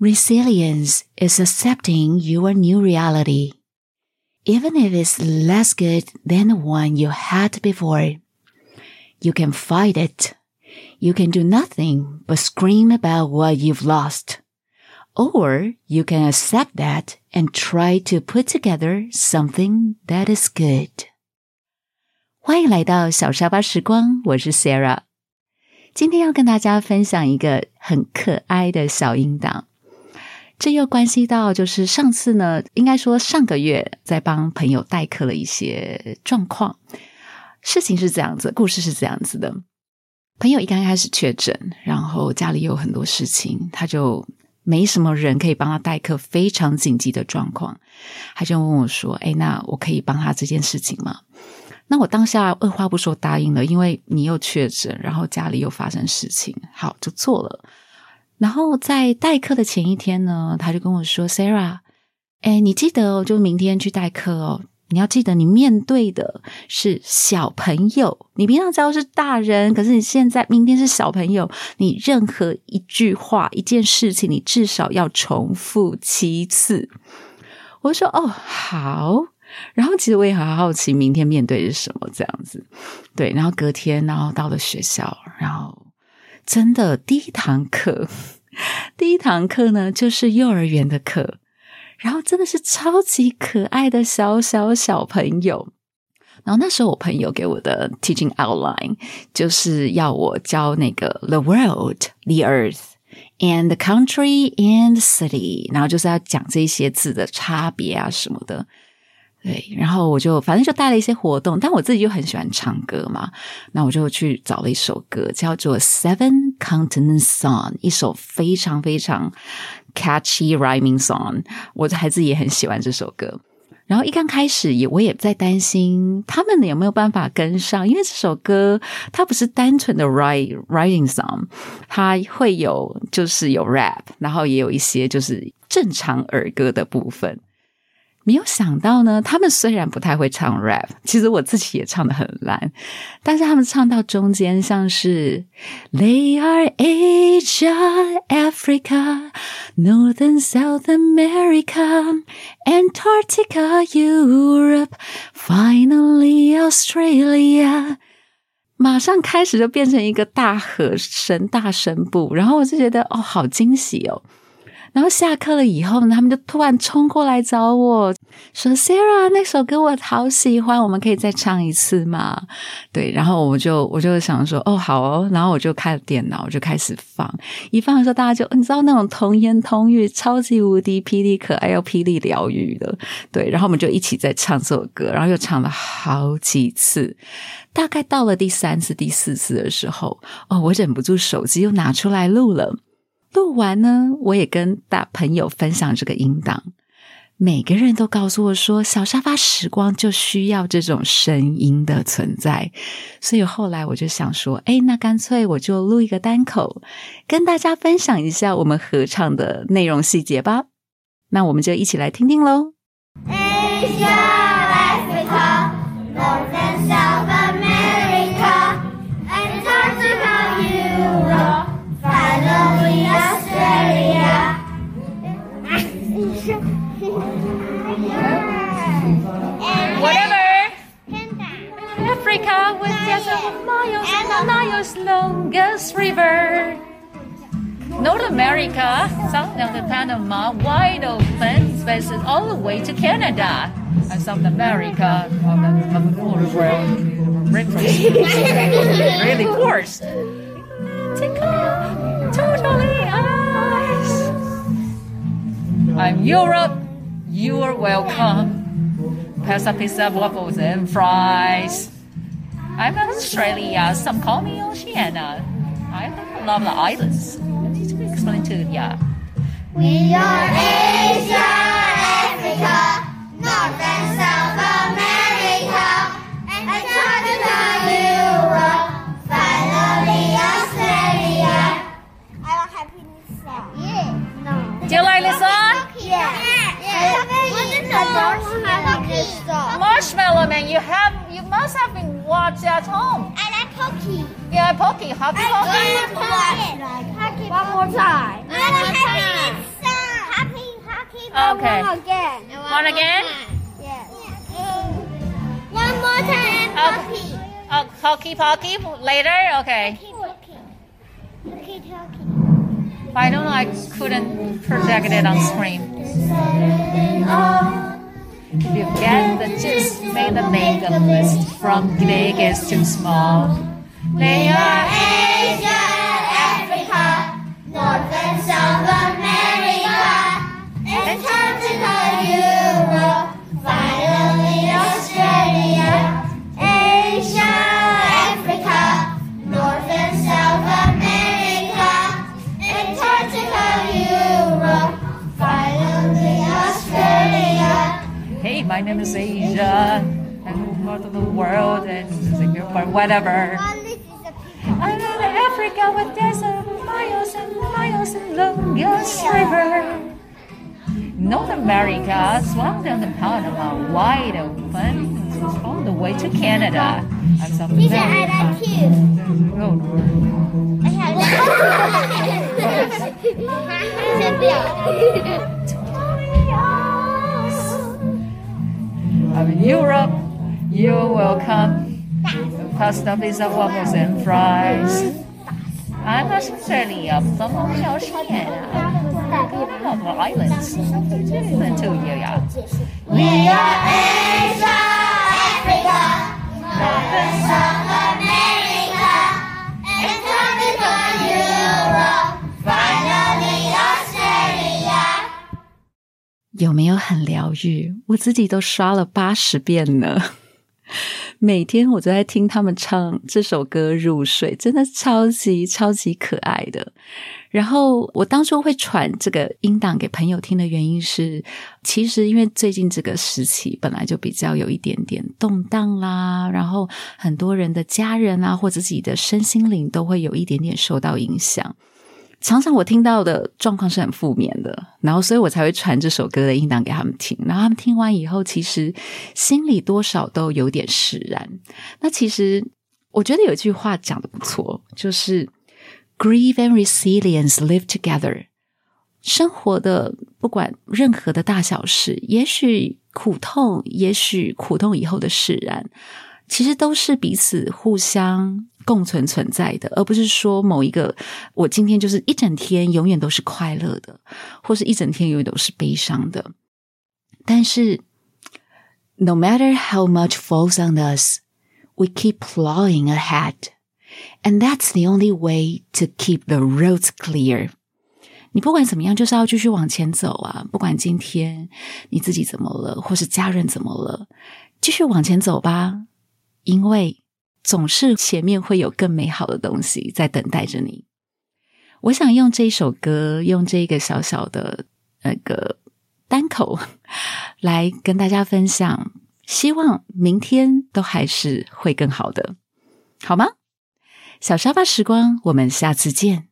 Resilience is accepting your new reality, even if it's less good than the one you had before. You can fight it. You can do nothing but scream about what you've lost. Or you can accept that and try to put together something that is good. 欢迎来到小沙发时光，我是 Sarah。今天要跟大家分享一个很可爱的小音档。 这又关系到，就是上次呢，应该说上个月在帮朋友代课了一些状况。事情是这样子，故事是这样子的。朋友一刚开始确诊，然后家里有很多事情，他就没什么人可以帮他代课，非常紧急的状况，他就问我说：“哎，那我可以帮他这件事情吗？”那我当下二话不说答应了，因为你又确诊，然后家里又发生事情，好就做了。然后在代课的前一天呢，他就跟我说：“Sarah，哎，你记得哦，就明天去代课哦。你要记得，你面对的是小朋友。你平常知道是大人，可是你现在明天是小朋友。你任何一句话、一件事情，你至少要重复七次。”我说：“哦，好。”然后其实我也很好奇，明天面对是什么这样子。对，然后隔天，然后到了学校，然后。真的，第一堂课，第一堂课呢，就是幼儿园的课，然后真的是超级可爱的小小小朋友。然后那时候我朋友给我的 teaching outline 就是要我教那个 the world, the earth, and the country and city，然后就是要讲这些字的差别啊什么的。对，然后我就反正就带了一些活动，但我自己又很喜欢唱歌嘛，那我就去找了一首歌，叫做《Seven Continents Song》，一首非常非常 catchy rhyming song，我的孩子也很喜欢这首歌。然后一刚开始也我也在担心他们有没有办法跟上，因为这首歌它不是单纯的 write writing song，它会有就是有 rap，然后也有一些就是正常儿歌的部分。没有想到呢，他们虽然不太会唱 rap，其实我自己也唱的很烂，但是他们唱到中间，像是 They are Asia, Africa, Northern South America, Antarctica, Europe, finally Australia，马上开始就变成一个大和声、大声部，然后我就觉得哦，好惊喜哦。然后下课了以后呢，他们就突然冲过来找我说：“Sarah，那首歌我好喜欢，我们可以再唱一次吗？”对，然后我就我就想说：“哦，好哦。”然后我就开了电脑，我就开始放。一放的时候，大家就你知道那种童言童语，超级无敌霹雳可爱又霹雳疗愈的。对，然后我们就一起在唱这首歌，然后又唱了好几次。大概到了第三次、第四次的时候，哦，我忍不住手机又拿出来录了。录完呢，我也跟大朋友分享这个音档。每个人都告诉我说，小沙发时光就需要这种声音的存在。所以后来我就想说，哎，那干脆我就录一个单口，跟大家分享一下我们合唱的内容细节吧。那我们就一起来听听喽。Africa longest river. North America, south of the Panama, wide open spaces all the way to Canada. And South America, of the world, really coarse. Totally ice. I'm Europe. You are welcome. Pass a pizza, waffles, and fries. I'm from Australia. Some call me Oceania. I love the islands. I need to explain to yeah. We are Asia, Africa, North and South America, Antarctica, Europe, finally Australia. I want happiness song. Yeah. No. Do you like this song? Yeah. Yeah. yeah. Marshmallow Man, you have you must have been watch at home. I like Pokey. Yeah, Pokey. Happy Pokey. Pokey. One more time. I like Happy Okay. One again. One again? Yes. One more time and Okay. Oh, hockey pocky later? Okay. Pocky. Pocky talkie. I don't know, I couldn't project it on screen. You get the gist, make the make a list from biggest to small. They are Hey, my name is Asia. I'm part of the world and Singapore, whatever. this is a I Africa with desert miles and miles and longest river. North America, swung down the Panama wide open, all the way to Canada. I'm South said I like you. I have I'm in Europe, you're welcome. Pasta, pizza, waffles, and fries. I'm not from Australia, I'm from Oceania. I'm from Ireland. We are Asia! 有没有很疗愈？我自己都刷了八十遍呢。每天我都在听他们唱这首歌入睡，真的超级超级可爱的。然后我当初会传这个音档给朋友听的原因是，其实因为最近这个时期本来就比较有一点点动荡啦，然后很多人的家人啊或者自己的身心灵都会有一点点受到影响。常常我听到的状况是很负面的，然后所以我才会传这首歌的音档给他们听。然后他们听完以后，其实心里多少都有点释然。那其实我觉得有一句话讲的不错，就是 “grief and resilience live together”。生活的不管任何的大小事，也许苦痛，也许苦痛以后的释然，其实都是彼此互相共存存在的，而不是说某一个我今天就是一整天永远都是快乐的，或是一整天永远都是悲伤的。但是，no matter how much falls on us, we keep plowing ahead, and that's the only way to keep the roads clear. 你不管怎么样，就是要继续往前走啊！不管今天你自己怎么了，或是家人怎么了，继续往前走吧，因为总是前面会有更美好的东西在等待着你。我想用这一首歌，用这个小小的那个单口 来跟大家分享，希望明天都还是会更好的，好吗？小沙发时光，我们下次见。